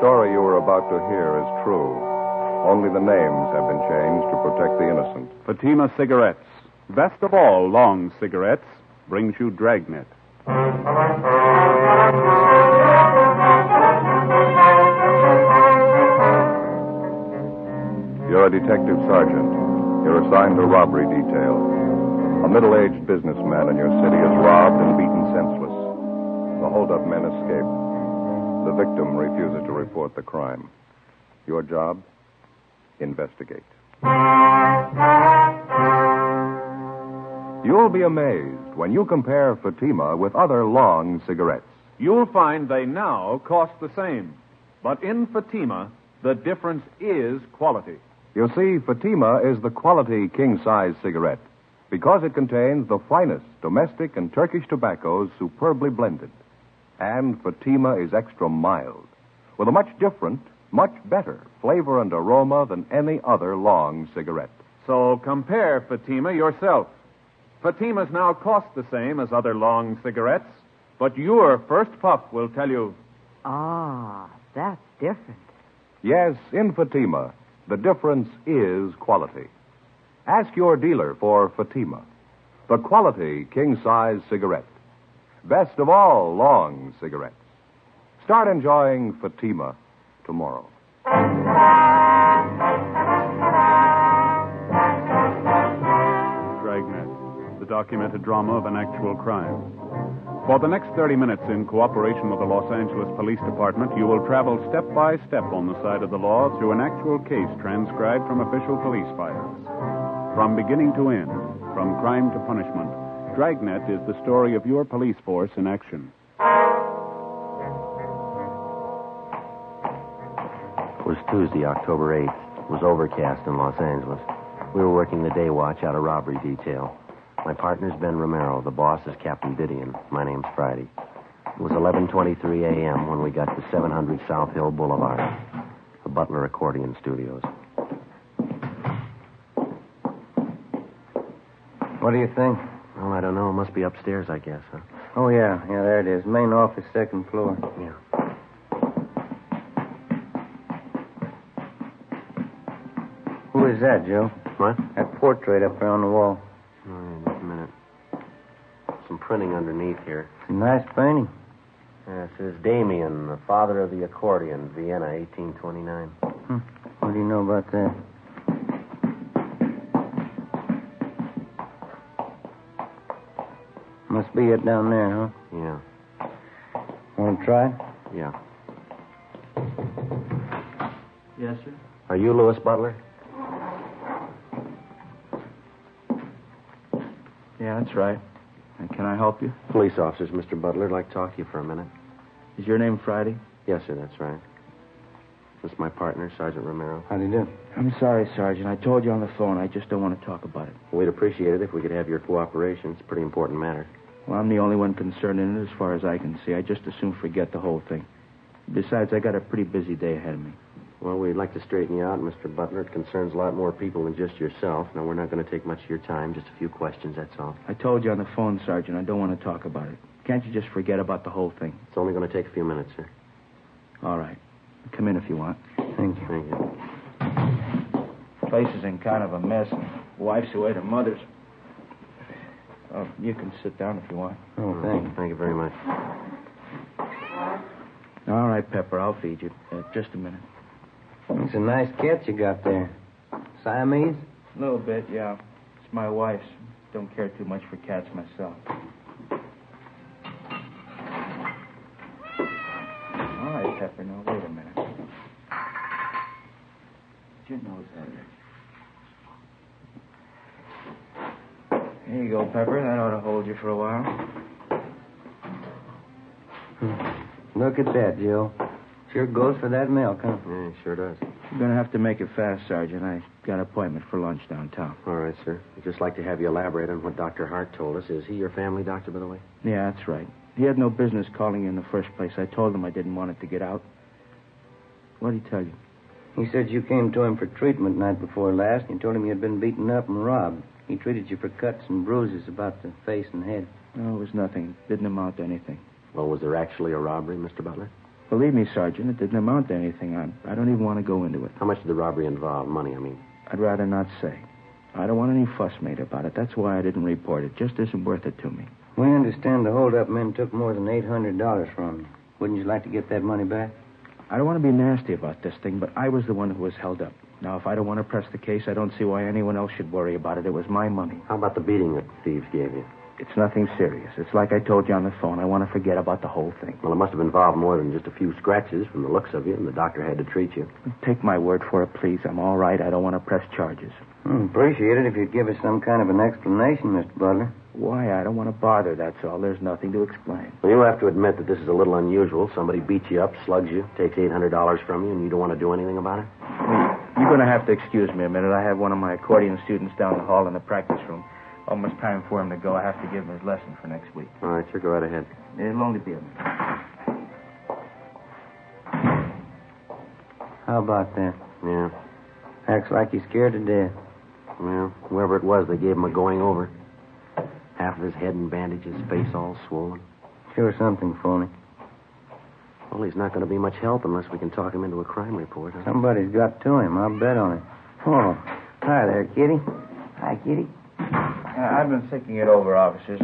Story you are about to hear is true. Only the names have been changed to protect the innocent. Fatima Cigarettes. Best of all long cigarettes brings you Dragnet. You're a detective sergeant. You're assigned to robbery detail. A middle aged businessman in your city is robbed and beaten senseless. The holdup men escape. The victim refuses to report the crime. Your job? Investigate. You'll be amazed when you compare Fatima with other long cigarettes. You'll find they now cost the same. But in Fatima, the difference is quality. You see, Fatima is the quality king size cigarette because it contains the finest domestic and Turkish tobaccos superbly blended. And Fatima is extra mild, with a much different, much better flavor and aroma than any other long cigarette. So compare Fatima yourself. Fatimas now cost the same as other long cigarettes, but your first puff will tell you Ah, that's different. Yes, in Fatima, the difference is quality. Ask your dealer for Fatima, the quality king size cigarette. Best of all long cigarettes. Start enjoying Fatima tomorrow. Dragnet, the documented drama of an actual crime. For the next 30 minutes, in cooperation with the Los Angeles Police Department, you will travel step by step on the side of the law through an actual case transcribed from official police files. From beginning to end, from crime to punishment, Dragnet is the story of your police force in action. It was Tuesday, October 8th. It was overcast in Los Angeles. We were working the day watch out of robbery detail. My partner's Ben Romero. The boss is Captain Didion. My name's Friday. It was 11:23 a.m. when we got to 700 South Hill Boulevard, the Butler Accordion Studios. What do you think? Well, I don't know. It must be upstairs, I guess, huh? Oh, yeah. Yeah, there it is. Main office, second floor. Yeah. Who is that, Joe? What? That portrait up there on the wall. Oh, yeah, just a minute. Some printing underneath here. It's a nice painting. Yeah, it says Damien, the father of the accordion, Vienna, 1829. Hmm. What do you know about that? Must be it down there, huh? Yeah. Want to try? Yeah. Yes, sir. Are you Louis Butler? Yeah, that's right. And can I help you? Police officers, Mr. Butler. I'd like to talk to you for a minute. Is your name Friday? Yes, sir, that's right. This is my partner, Sergeant Romero. How do you do? I'm sorry, Sergeant. I told you on the phone. I just don't want to talk about it. We'd appreciate it if we could have your cooperation. It's a pretty important matter. Well, I'm the only one concerned in it as far as I can see. I just as soon forget the whole thing. Besides, I got a pretty busy day ahead of me. Well, we'd like to straighten you out, Mr. Butler. It concerns a lot more people than just yourself. Now, we're not going to take much of your time, just a few questions, that's all. I told you on the phone, Sergeant. I don't want to talk about it. Can't you just forget about the whole thing? It's only going to take a few minutes, sir. All right. Come in if you want. Thank you. Thank you. Place is in kind of a mess. Wife's away to mother's. Oh, you can sit down if you want. Oh, thanks. Thank you very much. All right, Pepper, I'll feed you. Uh, just a minute. It's a nice cat you got there. Siamese? A little bit, yeah. It's my wife's. Don't care too much for cats myself. All right, Pepper, now wait a minute. Put your nose out there. Here you go, Pepper. That ought to hold you for a while. Hmm. Look at that, Joe. Sure goes for that milk, huh? Yeah, it sure does. You're going to have to make it fast, Sergeant. I got an appointment for lunch downtown. All right, sir. I'd just like to have you elaborate on what Dr. Hart told us. Is he your family doctor, by the way? Yeah, that's right. He had no business calling you in the first place. I told him I didn't want it to get out. What did he tell you? He said you came to him for treatment night before last. and You told him you had been beaten up and robbed. He treated you for cuts and bruises about the face and head. No, it was nothing. Didn't amount to anything. Well, was there actually a robbery, Mr. Butler? Believe me, Sergeant, it didn't amount to anything. I, I don't even want to go into it. How much did the robbery involve? Money, I mean. I'd rather not say. I don't want any fuss made about it. That's why I didn't report it. Just isn't worth it to me. We understand the holdup men took more than $800 from you. Wouldn't you like to get that money back? I don't want to be nasty about this thing, but I was the one who was held up. Now, if I don't want to press the case, I don't see why anyone else should worry about it. It was my money. How about the beating that thieves gave you? It's nothing serious. It's like I told you on the phone. I want to forget about the whole thing. Well, it must have involved more than just a few scratches from the looks of you, and the doctor had to treat you. Take my word for it, please. I'm all right. I don't want to press charges. Hmm, appreciate it if you'd give us some kind of an explanation, Mr. Butler. Why? I don't want to bother, that's all. There's nothing to explain. Well, you have to admit that this is a little unusual. Somebody beats you up, slugs you, takes $800 from you, and you don't want to do anything about it? You're going to have to excuse me a minute. I have one of my accordion students down the hall in the practice room. Almost time for him to go. I have to give him his lesson for next week. All right, sure, go right ahead. It'll only be a minute. How about that? Yeah. Acts like he's scared to death. Well, whoever it was, they gave him a going over. Half of his head in bandages, face all swollen. Sure something phony. Well, he's not going to be much help unless we can talk him into a crime report. Huh? Somebody's got to him. I'll bet on it. Oh, hi there, Kitty. Hi, Kitty. I've been thinking it over, officers.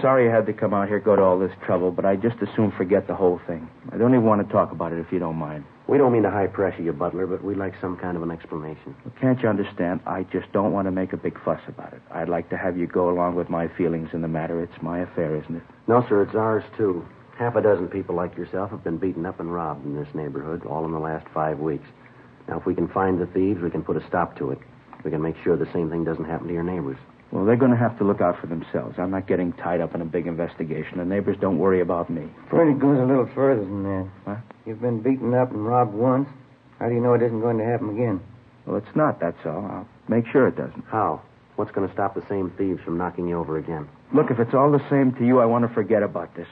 Sorry you had to come out here, go to all this trouble, but I just as soon forget the whole thing. I don't even want to talk about it if you don't mind. We don't mean to high pressure you, Butler, but we'd like some kind of an explanation. Well, can't you understand? I just don't want to make a big fuss about it. I'd like to have you go along with my feelings in the matter. It's my affair, isn't it? No, sir, it's ours, too. Half a dozen people like yourself have been beaten up and robbed in this neighborhood, all in the last five weeks. Now, if we can find the thieves, we can put a stop to it. We can make sure the same thing doesn't happen to your neighbors. Well, they're going to have to look out for themselves. I'm not getting tied up in a big investigation. The neighbors don't worry about me. Freddy goes a little further than that. What? You've been beaten up and robbed once. How do you know it isn't going to happen again? Well, it's not, that's all. I'll make sure it doesn't. How? What's going to stop the same thieves from knocking you over again? Look, if it's all the same to you, I want to forget about this.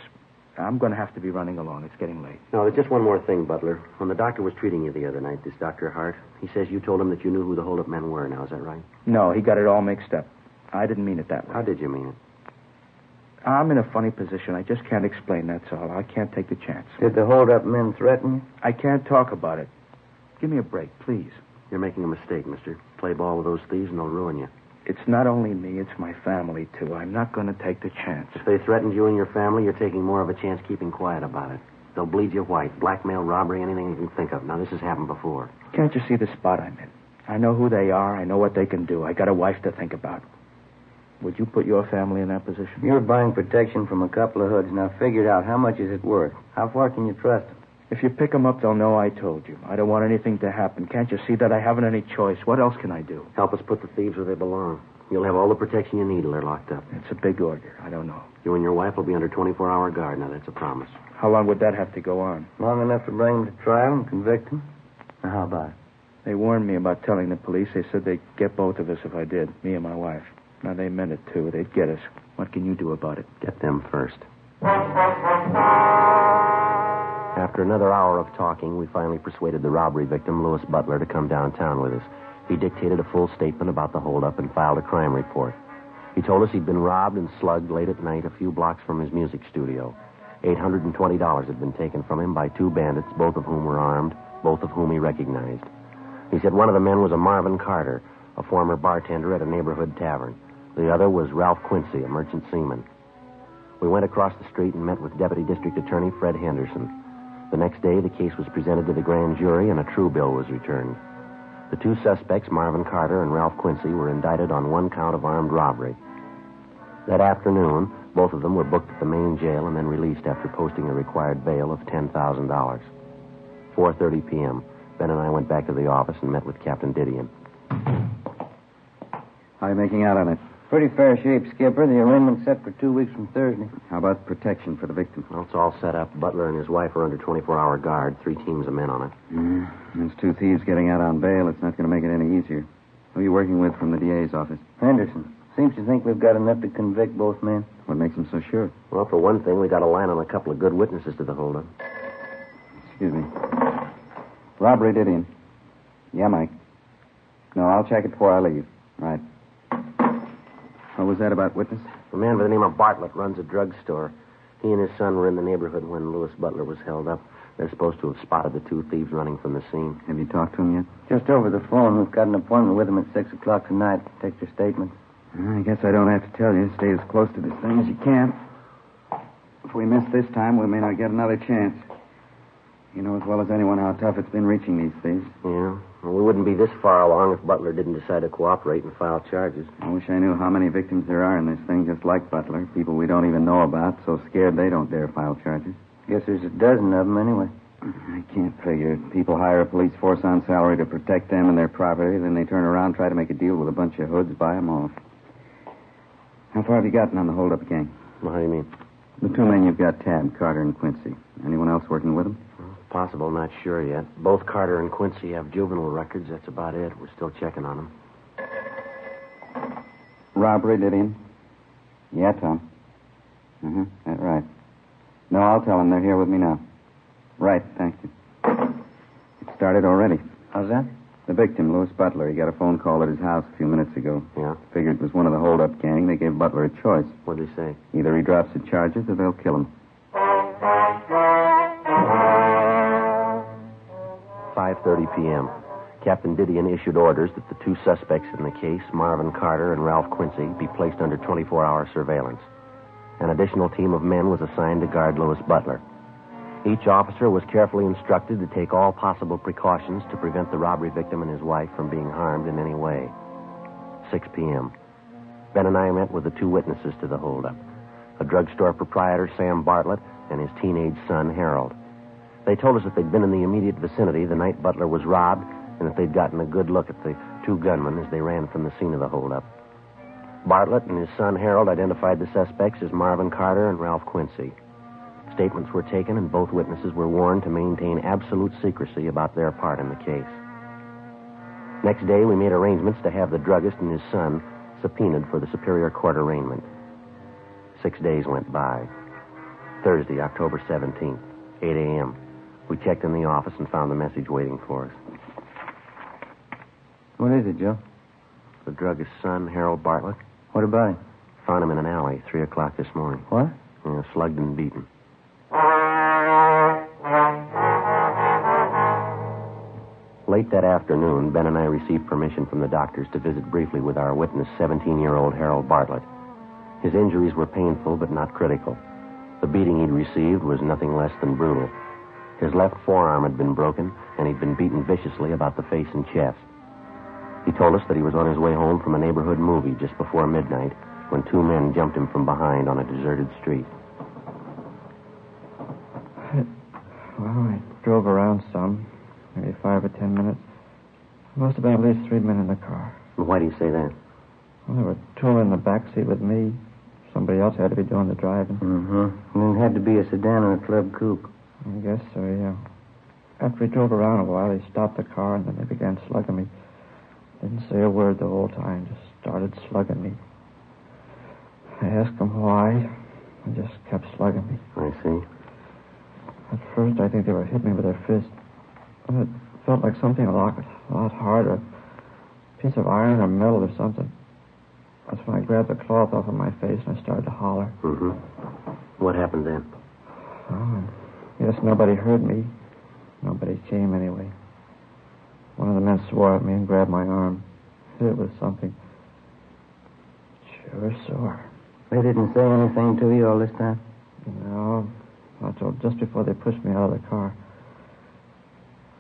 I'm going to have to be running along. It's getting late. No, there's just one more thing, Butler. When the doctor was treating you the other night, this Dr. Hart, he says you told him that you knew who the holdup men were. Now, is that right? No, he got it all mixed up. I didn't mean it that way. How did you mean it? I'm in a funny position. I just can't explain, that's all. I can't take the chance. Did the hold-up men threaten you? I can't talk about it. Give me a break, please. You're making a mistake, mister. Play ball with those thieves and they'll ruin you. It's not only me, it's my family, too. I'm not going to take the chance. If they threatened you and your family, you're taking more of a chance keeping quiet about it. They'll bleed you white. Blackmail, robbery, anything you can think of. Now, this has happened before. Can't you see the spot I'm in? I know who they are. I know what they can do. I got a wife to think about. Would you put your family in that position? You're buying protection from a couple of hoods. Now, figure it out. How much is it worth? How far can you trust them? If you pick them up, they'll know I told you. I don't want anything to happen. Can't you see that I haven't any choice? What else can I do? Help us put the thieves where they belong. You'll have all the protection you need till they're locked up. It's a big order. I don't know. You and your wife will be under 24 hour guard. Now, that's a promise. How long would that have to go on? Long enough to bring them to trial and convict them? Now, how about it? They warned me about telling the police. They said they'd get both of us if I did, me and my wife. Now, they meant it, too. They'd get us. What can you do about it? Get them first. After another hour of talking, we finally persuaded the robbery victim, Louis Butler, to come downtown with us. He dictated a full statement about the holdup and filed a crime report. He told us he'd been robbed and slugged late at night a few blocks from his music studio. $820 had been taken from him by two bandits, both of whom were armed, both of whom he recognized. He said one of the men was a Marvin Carter, a former bartender at a neighborhood tavern. The other was Ralph Quincy, a merchant seaman. We went across the street and met with Deputy District Attorney Fred Henderson. The next day, the case was presented to the grand jury and a true bill was returned. The two suspects, Marvin Carter and Ralph Quincy, were indicted on one count of armed robbery. That afternoon, both of them were booked at the main jail and then released after posting a required bail of $10,000. 4.30 p.m. Ben and I went back to the office and met with Captain Didion. How are you making out on it? Pretty fair shape, Skipper. The arraignment's set for two weeks from Thursday. How about protection for the victim? Well, it's all set up. Butler and his wife are under 24-hour guard. Three teams of men on it. Mm, there's two thieves getting out on bail. It's not going to make it any easier. Who are you working with from the DA's office? Henderson. Seems to think we've got enough to convict both men. What makes him so sure? Well, for one thing, we got a line on a couple of good witnesses to the holdup. Excuse me. Robbery, Didion. Yeah, Mike. No, I'll check it before I leave. Right. What was that about witness? A man by the name of Bartlett runs a drugstore. He and his son were in the neighborhood when Lewis Butler was held up. They're supposed to have spotted the two thieves running from the scene. Have you talked to him yet? Just over the phone. We've got an appointment with him at 6 o'clock tonight. to Take their statements. I guess I don't have to tell you. Stay as close to this thing as you can. If we miss this time, we may not get another chance. You know as well as anyone how tough it's been reaching these thieves. Yeah. Well, we wouldn't be this far along if Butler didn't decide to cooperate and file charges. I wish I knew how many victims there are in this thing, just like Butler. People we don't even know about, so scared they don't dare file charges. Guess there's a dozen of them anyway. I can't figure it. People hire a police force on salary to protect them and their property, then they turn around try to make a deal with a bunch of hoods, buy them off. How far have you gotten on the holdup gang? Well, how do you mean? The two men you've got tabbed, Carter and Quincy. Anyone else working with them? Possible, not sure yet. Both Carter and Quincy have juvenile records. That's about it. We're still checking on them. Robbery, Didion? Yeah, Tom. Mm-hmm. That's right. No, I'll tell them they're here with me now. Right, thank you. It started already. How's that? The victim, Lewis Butler, he got a phone call at his house a few minutes ago. Yeah? Figured it was one of the hold-up gang. They gave Butler a choice. What'd he say? Either he drops the charges or they'll kill him. 5.30 p.m. Captain Didion issued orders that the two suspects in the case, Marvin Carter and Ralph Quincy, be placed under 24-hour surveillance. An additional team of men was assigned to guard Lewis Butler. Each officer was carefully instructed to take all possible precautions to prevent the robbery victim and his wife from being harmed in any way. 6 p.m. Ben and I met with the two witnesses to the holdup a drugstore proprietor, Sam Bartlett, and his teenage son, Harold. They told us that they'd been in the immediate vicinity the night Butler was robbed and that they'd gotten a good look at the two gunmen as they ran from the scene of the holdup. Bartlett and his son Harold identified the suspects as Marvin Carter and Ralph Quincy. Statements were taken, and both witnesses were warned to maintain absolute secrecy about their part in the case. Next day, we made arrangements to have the druggist and his son subpoenaed for the Superior Court arraignment. Six days went by. Thursday, October 17th, 8 a.m. We checked in the office and found the message waiting for us. What is it, Joe? The druggist's son, Harold Bartlett, What about him? found him in an alley, 3 o'clock this morning. What? Yeah, slugged and beaten. Late that afternoon, Ben and I received permission from the doctors to visit briefly with our witness, 17 year old Harold Bartlett. His injuries were painful but not critical. The beating he'd received was nothing less than brutal. His left forearm had been broken, and he'd been beaten viciously about the face and chest. He told us that he was on his way home from a neighborhood movie just before midnight when two men jumped him from behind on a deserted street. Well, I drove around some, maybe five or ten minutes. There must have been at least three men in the car. Why do you say that? Well, there were two in the back seat with me. Somebody else had to be doing the driving. Mm-hmm. And it had to be a sedan or a club coupe. I guess so, yeah. After we drove around a while, they stopped the car and then they began slugging me. Didn't say a word the whole time, just started slugging me. I asked them why, and just kept slugging me. I see. At first, I think they were hitting me with their fists. It felt like something a lot, a lot harder. A piece of iron or metal or something. That's when I grabbed the cloth off of my face and I started to holler. Mm-hmm. What happened then? Oh, yes, nobody heard me. Nobody came anyway. One of the men swore at me and grabbed my arm. Hit it with something. Sure, sure sore. They didn't say anything to you all this time? No, not till just before they pushed me out of the car.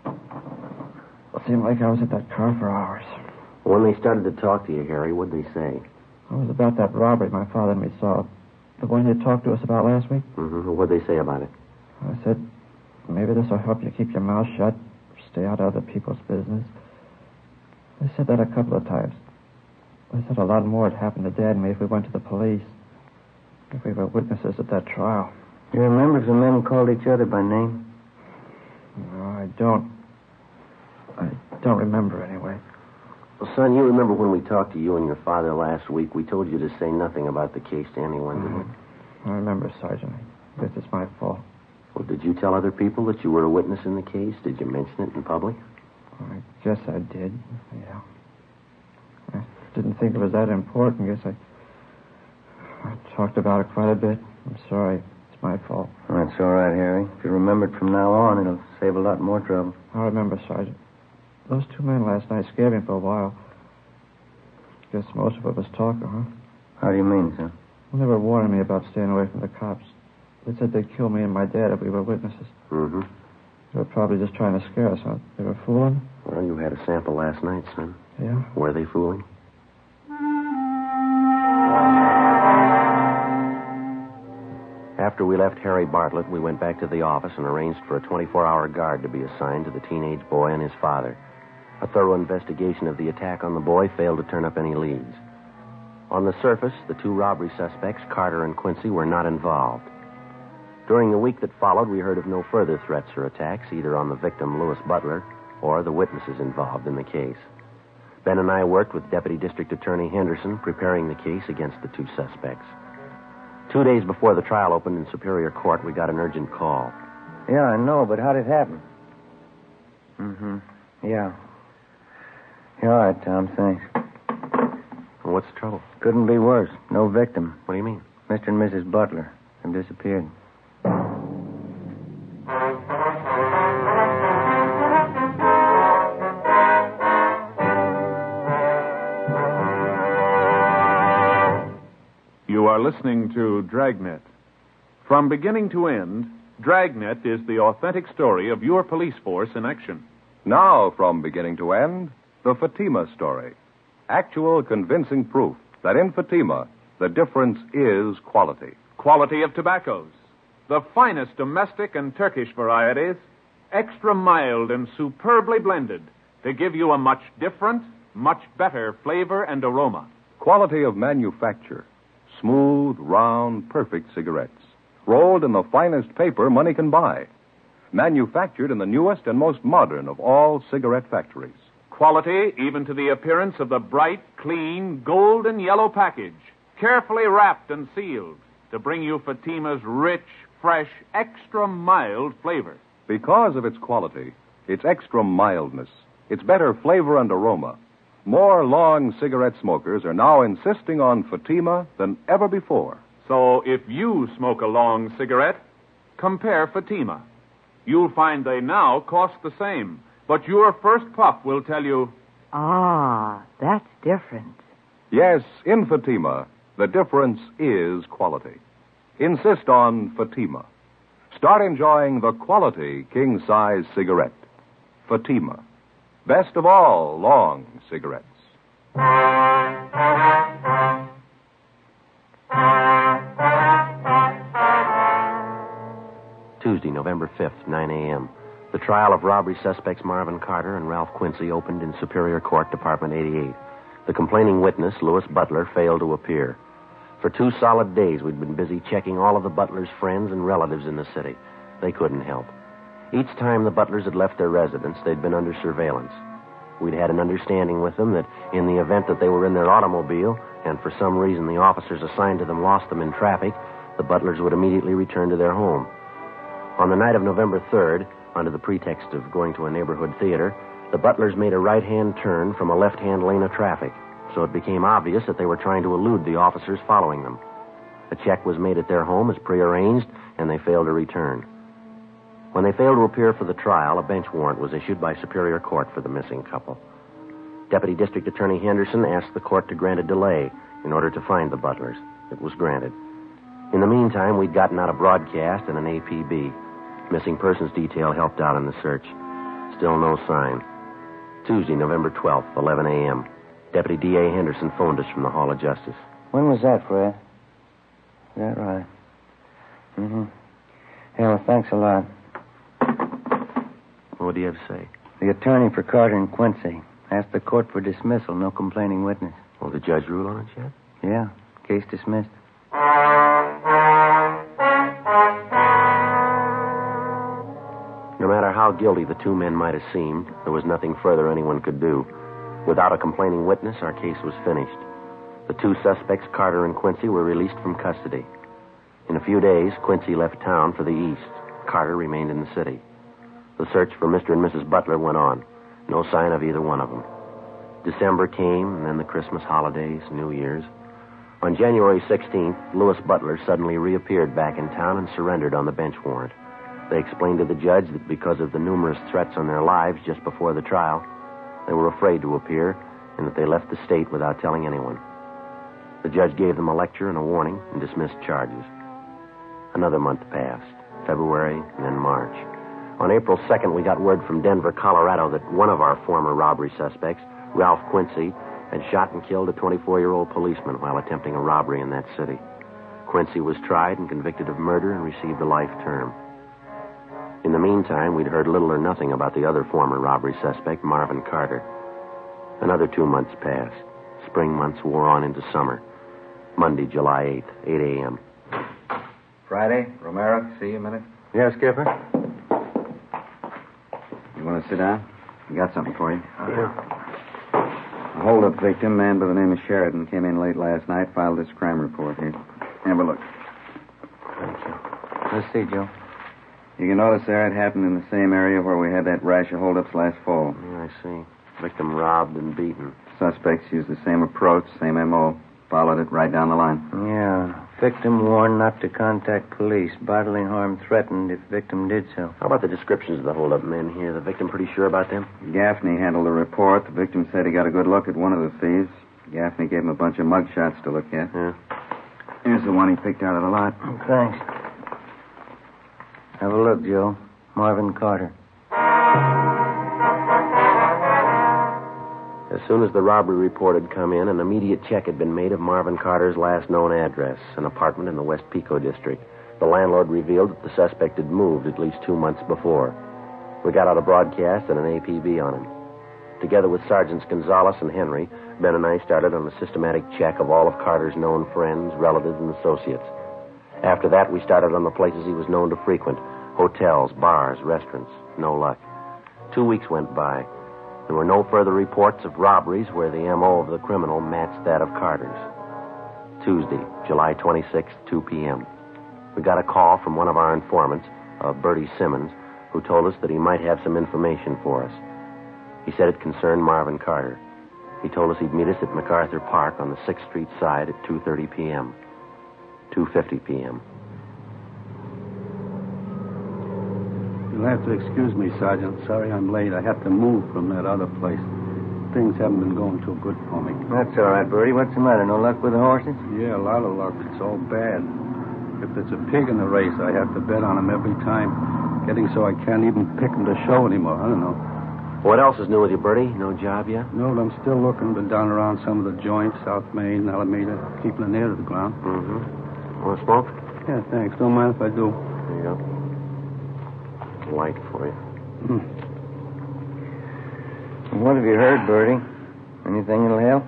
It seemed like I was at that car for hours. When they started to talk to you, Harry, what'd they say? It was about that robbery my father and me saw. The one they talked to us about last week. Mm-hmm. What'd they say about it? I said, maybe this will help you keep your mouth shut, stay out of other people's business. They said that a couple of times. They said a lot more had happened to Dad and me if we went to the police. If we were witnesses at that trial. You remember if the men called each other by name? No, I don't. I don't remember anyway. Well, son, you remember when we talked to you and your father last week? We told you to say nothing about the case to anyone, didn't we? Mm-hmm. I remember, Sergeant. This is my fault. Well, did you tell other people that you were a witness in the case? Did you mention it in public? I guess I did. Yeah. I didn't think it was that important. I Guess I. I talked about it quite a bit. I'm sorry. It's my fault. That's all right, Harry. If you remember it from now on, it'll save a lot more trouble. I remember, Sergeant. Those two men last night scared me for a while. Guess most of it was talk, huh? How do you mean, sir? Well, they were warning me about staying away from the cops. They said they'd kill me and my dad if we were witnesses. Mm-hmm. They were probably just trying to scare us, huh? They were fooling? Well, you had a sample last night, son. Yeah? Were they fooling? After we left Harry Bartlett, we went back to the office and arranged for a 24 hour guard to be assigned to the teenage boy and his father. A thorough investigation of the attack on the boy failed to turn up any leads. On the surface, the two robbery suspects, Carter and Quincy, were not involved. During the week that followed, we heard of no further threats or attacks, either on the victim, Lewis Butler, or the witnesses involved in the case. Ben and I worked with Deputy District Attorney Henderson, preparing the case against the two suspects. Two days before the trial opened in Superior Court, we got an urgent call. Yeah, I know, but how did it happen? Mm-hmm. Yeah. Yeah, all right, Tom, thanks. What's the trouble? Couldn't be worse. No victim. What do you mean? Mr. and Mrs. Butler have disappeared. Listening to Dragnet. From beginning to end, Dragnet is the authentic story of your police force in action. Now, from beginning to end, the Fatima story. Actual convincing proof that in Fatima, the difference is quality. Quality of tobaccos. The finest domestic and Turkish varieties, extra mild and superbly blended to give you a much different, much better flavor and aroma. Quality of manufacture. Smooth, round, perfect cigarettes. Rolled in the finest paper money can buy. Manufactured in the newest and most modern of all cigarette factories. Quality even to the appearance of the bright, clean, golden yellow package, carefully wrapped and sealed to bring you Fatima's rich, fresh, extra mild flavor. Because of its quality, its extra mildness, its better flavor and aroma, more long cigarette smokers are now insisting on Fatima than ever before. So if you smoke a long cigarette, compare Fatima. You'll find they now cost the same, but your first puff will tell you, Ah, that's different. Yes, in Fatima, the difference is quality. Insist on Fatima. Start enjoying the quality king size cigarette. Fatima. Best of all long cigarettes. Tuesday, November 5th, 9 a.m. The trial of robbery suspects Marvin Carter and Ralph Quincy opened in Superior Court, Department 88. The complaining witness, Lewis Butler, failed to appear. For two solid days, we'd been busy checking all of the Butler's friends and relatives in the city. They couldn't help. Each time the Butlers had left their residence, they'd been under surveillance. We'd had an understanding with them that in the event that they were in their automobile, and for some reason the officers assigned to them lost them in traffic, the Butlers would immediately return to their home. On the night of November 3rd, under the pretext of going to a neighborhood theater, the Butlers made a right hand turn from a left hand lane of traffic, so it became obvious that they were trying to elude the officers following them. A check was made at their home as prearranged, and they failed to return. When they failed to appear for the trial, a bench warrant was issued by Superior Court for the missing couple. Deputy District Attorney Henderson asked the court to grant a delay in order to find the butlers. It was granted. In the meantime, we'd gotten out a broadcast and an APB. Missing persons detail helped out in the search. Still no sign. Tuesday, November 12th, 11 a.m. Deputy D.A. Henderson phoned us from the Hall of Justice. When was that, Fred? Is that right? Mm-hmm. Yeah, well, thanks a lot. What do you have to say? The attorney for Carter and Quincy asked the court for dismissal, no complaining witness. Will the judge rule on it yet? Yeah, case dismissed. No matter how guilty the two men might have seemed, there was nothing further anyone could do. Without a complaining witness, our case was finished. The two suspects, Carter and Quincy, were released from custody. In a few days, Quincy left town for the east. Carter remained in the city. The search for Mr. and Mrs. Butler went on. No sign of either one of them. December came, and then the Christmas holidays, New Year's. On January 16th, Louis Butler suddenly reappeared back in town and surrendered on the bench warrant. They explained to the judge that because of the numerous threats on their lives just before the trial, they were afraid to appear and that they left the state without telling anyone. The judge gave them a lecture and a warning and dismissed charges. Another month passed, February and then March. On April 2nd, we got word from Denver, Colorado that one of our former robbery suspects, Ralph Quincy, had shot and killed a 24 year old policeman while attempting a robbery in that city. Quincy was tried and convicted of murder and received a life term. In the meantime, we'd heard little or nothing about the other former robbery suspect, Marvin Carter. Another two months passed. Spring months wore on into summer. Monday, July 8th, 8 a.m. Friday, Romero, see you a minute. Yeah, Skipper? Want to sit down? I got something for you. Oh, yeah. A hold-up victim, man by the name of Sheridan, came in late last night, filed this crime report here. Have a look. Thank you. Let's see, Joe. You can notice there it happened in the same area where we had that rash of hold-ups last fall. Yeah, I see. Victim robbed and beaten. Suspects used the same approach, same M.O., followed it right down the line. Yeah. Victim warned not to contact police. Bodily harm threatened if victim did so. How about the descriptions of the hold-up men here? The victim pretty sure about them? Gaffney handled the report. The victim said he got a good look at one of the thieves. Gaffney gave him a bunch of mug shots to look at. Yeah. Here's the one he picked out of the lot. Thanks. Have a look, Joe. Marvin Carter. Soon as the robbery report had come in, an immediate check had been made of Marvin Carter's last known address, an apartment in the West Pico district. The landlord revealed that the suspect had moved at least two months before. We got out a broadcast and an APB on him. Together with Sergeants Gonzalez and Henry, Ben and I started on a systematic check of all of Carter's known friends, relatives, and associates. After that, we started on the places he was known to frequent hotels, bars, restaurants. No luck. Two weeks went by. There were no further reports of robberies where the M.O. of the criminal matched that of Carter's. Tuesday, July 26, 2 p.m. We got a call from one of our informants, uh, Bertie Simmons, who told us that he might have some information for us. He said it concerned Marvin Carter. He told us he'd meet us at MacArthur Park on the 6th Street side at 2.30 p.m. 2.50 p.m. You'll have to excuse me, Sergeant. Sorry I'm late. I have to move from that other place. Things haven't been going too good for me. That's all right, Bertie. What's the matter? No luck with the horses? Yeah, a lot of luck. It's all bad. If there's a pig in the race, I have to bet on him every time. Getting so I can't even pick him to show anymore. I don't know. What else is new with you, Bertie? No job yet? No, I'm still looking. Been down around some of the joints, South Main, Alameda, keeping an ear to the ground. Mm-hmm. Want to smoke? Yeah, thanks. Don't mind if I do. There you go. Light for you. Hmm. What have you heard, Bertie? Anything that'll help?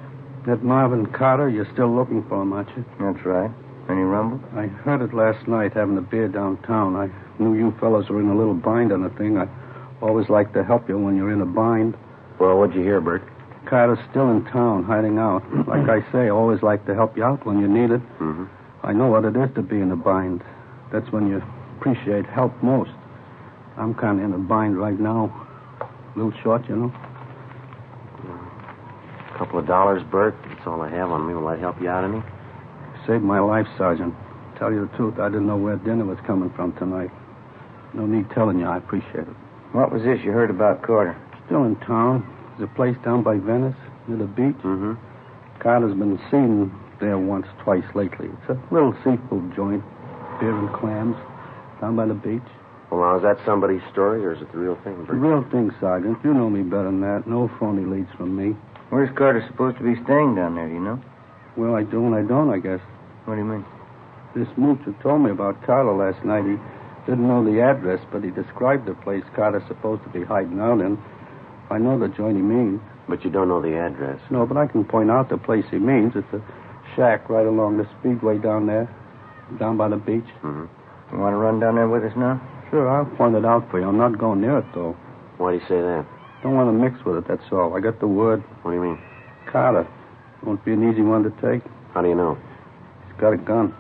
That Marvin Carter, you're still looking for him, aren't you? That's right. Any rumble? I heard it last night having a beer downtown. I knew you fellows were in a little bind on the thing. I always like to help you when you're in a bind. Well, what'd you hear, Bert? Carter's still in town, hiding out. like I say, always like to help you out when you need it. Mm-hmm. I know what it is to be in a bind. That's when you appreciate help most. I'm kind of in a bind right now. A little short, you know. A couple of dollars, Bert. That's all I have on me. Will that help you out any? Saved my life, Sergeant. Tell you the truth, I didn't know where dinner was coming from tonight. No need telling you. I appreciate it. What was this you heard about Carter? Still in town. There's a place down by Venice, near the beach. Mm-hmm. Carter's been seen there once, twice lately. It's a little seafood joint, beer and clams, down by the beach. Well, now, is that somebody's story, or is it the real thing, The Bert? real thing, Sergeant. You know me better than that. No phony leads from me. Where's Carter supposed to be staying down there, do you know? Well, I don't, I don't, I guess. What do you mean? This mooch who told me about Carter last night, he didn't know the address, but he described the place Carter's supposed to be hiding out in. I know the joint he means. But you don't know the address. No, but I can point out the place he means. It's a shack right along the speedway down there, down by the beach. Mm-hmm. You want to run down there with us now? Sure, I'll point it out for you. I'm not going near it, though. Why do you say that? Don't want to mix with it, that's all. I got the word. What do you mean? Carter. Won't be an easy one to take. How do you know? He's got a gun.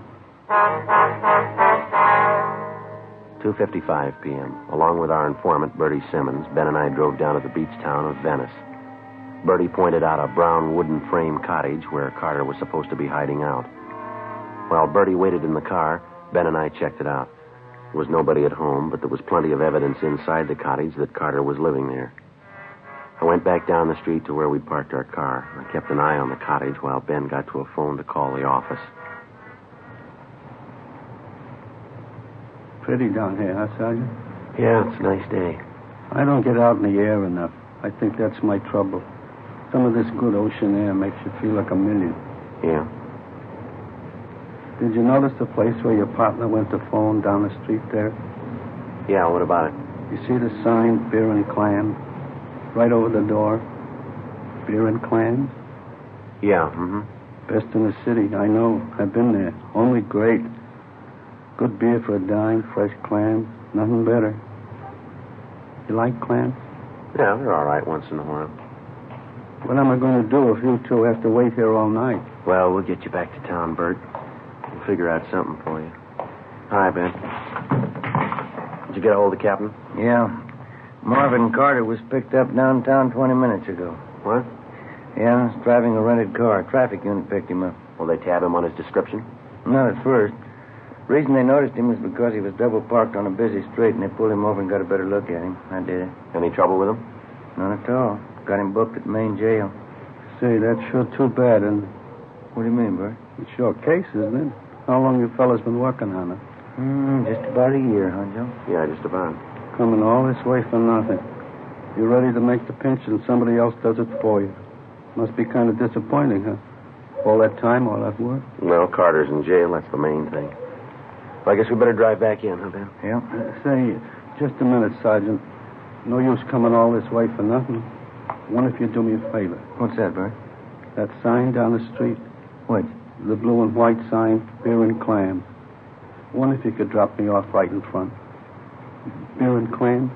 2.55 p.m. Along with our informant, Bertie Simmons, Ben and I drove down to the beach town of Venice. Bertie pointed out a brown wooden frame cottage where Carter was supposed to be hiding out. While Bertie waited in the car, Ben and I checked it out. There was nobody at home, but there was plenty of evidence inside the cottage that Carter was living there. I went back down the street to where we'd parked our car. I kept an eye on the cottage while Ben got to a phone to call the office. Pretty down here, huh, Sergeant? Yeah, it's a nice day. I don't get out in the air enough. I think that's my trouble. Some of this good ocean air makes you feel like a million. Yeah. Did you notice the place where your partner went to phone down the street there? Yeah, what about it? You see the sign, beer and clams? Right over the door. Beer and clams? Yeah, mm-hmm. Best in the city, I know. I've been there. Only great. Good beer for a dime, fresh clams. Nothing better. You like clams? Yeah, they're all right once in a while. What am I going to do if you two have to wait here all night? Well, we'll get you back to town, Bert. We'll figure out something for you. Hi, Ben. Did you get a hold of the captain? Yeah. Marvin Carter was picked up downtown 20 minutes ago. What? Yeah, he's driving a rented car. Traffic unit picked him up. Will they tab him on his description? Not at first. Reason they noticed him was because he was double parked on a busy street, and they pulled him over and got a better look at him. I did it. Any trouble with him? None at all. Got him booked at Main Jail. Say, that's sure too bad, and What do you mean, Bert? it's your case, isn't it? How long you fellas been working on it? Hmm, just about a year, huh, Joe? Yeah, just about. Coming all this way for nothing. You're ready to make the pinch, and somebody else does it for you. Must be kind of disappointing, huh? All that time, all that work. Well, Carter's in jail. That's the main thing. Well, I guess we better drive back in, huh, Ben? Yeah. Uh, say, just a minute, Sergeant. No use coming all this way for nothing. Wonder if you'd do me a favor. What's that, Bert? That sign down the street, What? The blue and white sign, beer and clam. Wonder if you could drop me off right in front. Beer and clam?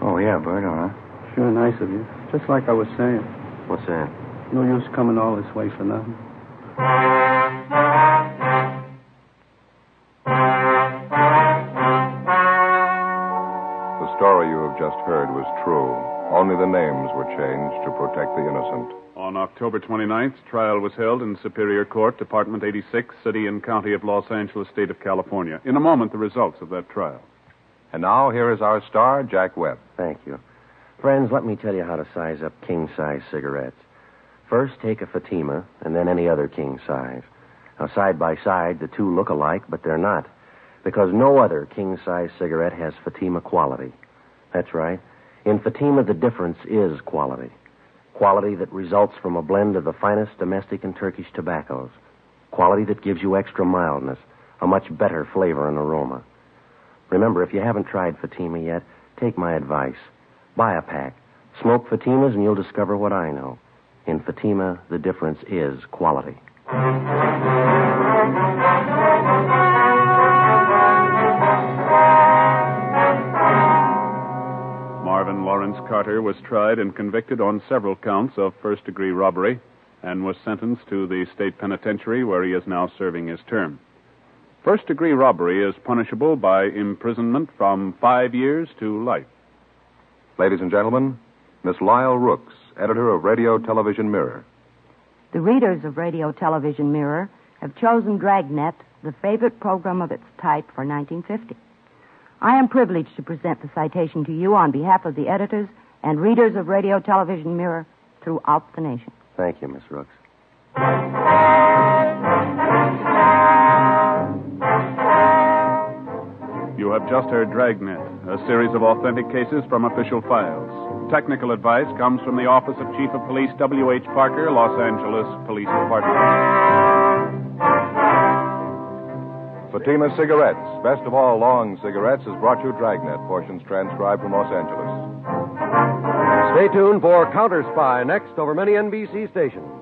Oh, yeah, Bert, all right. Sure nice of you. Just like I was saying. What's that? No use coming all this way for nothing. Just heard was true. Only the names were changed to protect the innocent. On October 29th, trial was held in Superior Court, Department 86, City and County of Los Angeles, State of California. In a moment, the results of that trial. And now, here is our star, Jack Webb. Thank you. Friends, let me tell you how to size up king size cigarettes. First, take a Fatima, and then any other king size. Now, side by side, the two look alike, but they're not. Because no other king size cigarette has Fatima quality. That's right. In Fatima, the difference is quality. Quality that results from a blend of the finest domestic and Turkish tobaccos. Quality that gives you extra mildness, a much better flavor and aroma. Remember, if you haven't tried Fatima yet, take my advice. Buy a pack. Smoke Fatimas and you'll discover what I know. In Fatima, the difference is quality. Lawrence Carter was tried and convicted on several counts of first degree robbery and was sentenced to the state penitentiary where he is now serving his term. First degree robbery is punishable by imprisonment from five years to life. Ladies and gentlemen, Miss Lyle Rooks, editor of Radio Television Mirror. The readers of Radio Television Mirror have chosen Dragnet, the favorite program of its type, for 1950. I am privileged to present the citation to you on behalf of the editors and readers of Radio Television Mirror throughout the nation. Thank you, Miss Rooks. You have just heard Dragnet, a series of authentic cases from official files. Technical advice comes from the Office of Chief of Police W.H. Parker, Los Angeles Police Department. Fatima Cigarettes, best of all long cigarettes, has brought you Dragnet, portions transcribed from Los Angeles. Stay tuned for Counter Spy next over many NBC stations.